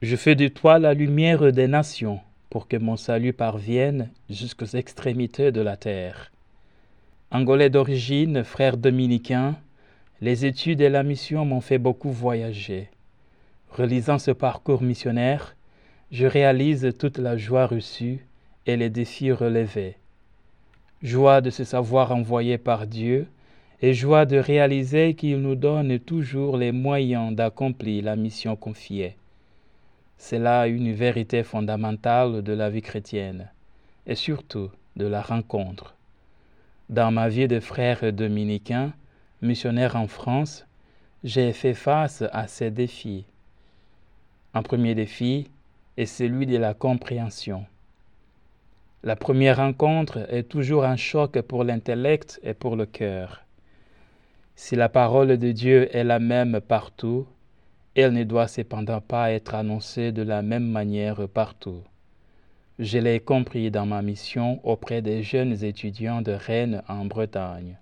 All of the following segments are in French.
Je fais de toi la lumière des nations, pour que mon salut parvienne jusqu'aux extrémités de la terre. Angolais d'origine, frère dominicain, les études et la mission m'ont fait beaucoup voyager. Relisant ce parcours missionnaire, je réalise toute la joie reçue et les défis relevés. Joie de se savoir envoyé par Dieu et joie de réaliser qu'il nous donne toujours les moyens d'accomplir la mission confiée. C'est là une vérité fondamentale de la vie chrétienne et surtout de la rencontre. Dans ma vie de frère dominicain, missionnaire en France, j'ai fait face à ces défis. Un premier défi est celui de la compréhension. La première rencontre est toujours un choc pour l'intellect et pour le cœur. Si la parole de Dieu est la même partout, elle ne doit cependant pas être annoncée de la même manière partout. Je l'ai compris dans ma mission auprès des jeunes étudiants de Rennes en Bretagne.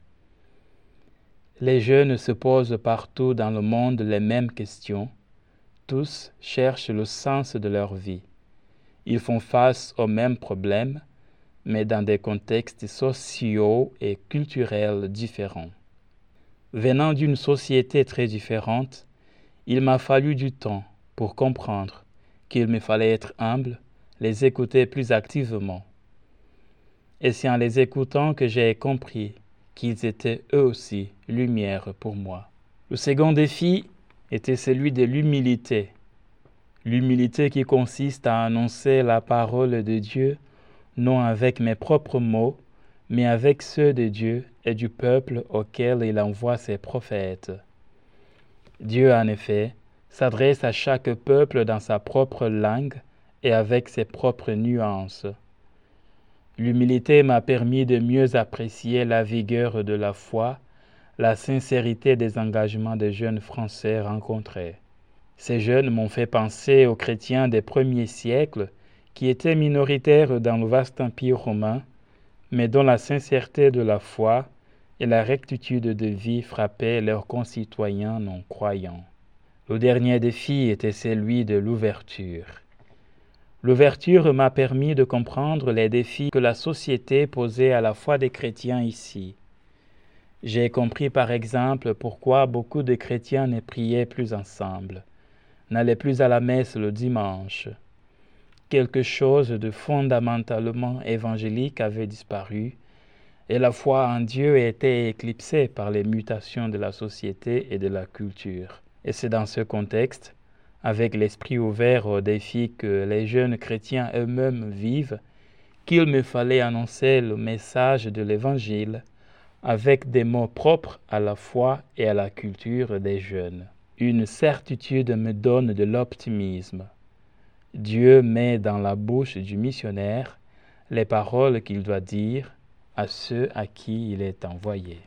Les jeunes se posent partout dans le monde les mêmes questions. Tous cherchent le sens de leur vie. Ils font face aux mêmes problèmes, mais dans des contextes sociaux et culturels différents. Venant d'une société très différente, il m'a fallu du temps pour comprendre qu'il me fallait être humble, les écouter plus activement. Et c'est en les écoutant que j'ai compris qu'ils étaient eux aussi lumière pour moi. Le second défi était celui de l'humilité. L'humilité qui consiste à annoncer la parole de Dieu non avec mes propres mots, mais avec ceux de Dieu et du peuple auquel il envoie ses prophètes. Dieu, en effet, s'adresse à chaque peuple dans sa propre langue et avec ses propres nuances. L'humilité m'a permis de mieux apprécier la vigueur de la foi, la sincérité des engagements des jeunes Français rencontrés. Ces jeunes m'ont fait penser aux chrétiens des premiers siècles qui étaient minoritaires dans le vaste empire romain, mais dont la sincérité de la foi et la rectitude de vie frappaient leurs concitoyens non croyants. Le dernier défi était celui de l'ouverture. L'ouverture m'a permis de comprendre les défis que la société posait à la foi des chrétiens ici. J'ai compris par exemple pourquoi beaucoup de chrétiens ne priaient plus ensemble, n'allaient plus à la messe le dimanche. Quelque chose de fondamentalement évangélique avait disparu et la foi en Dieu était éclipsée par les mutations de la société et de la culture. Et c'est dans ce contexte, avec l'esprit ouvert aux défis que les jeunes chrétiens eux-mêmes vivent, qu'il me fallait annoncer le message de l'Évangile avec des mots propres à la foi et à la culture des jeunes. Une certitude me donne de l'optimisme. Dieu met dans la bouche du missionnaire les paroles qu'il doit dire à ceux à qui il est envoyé.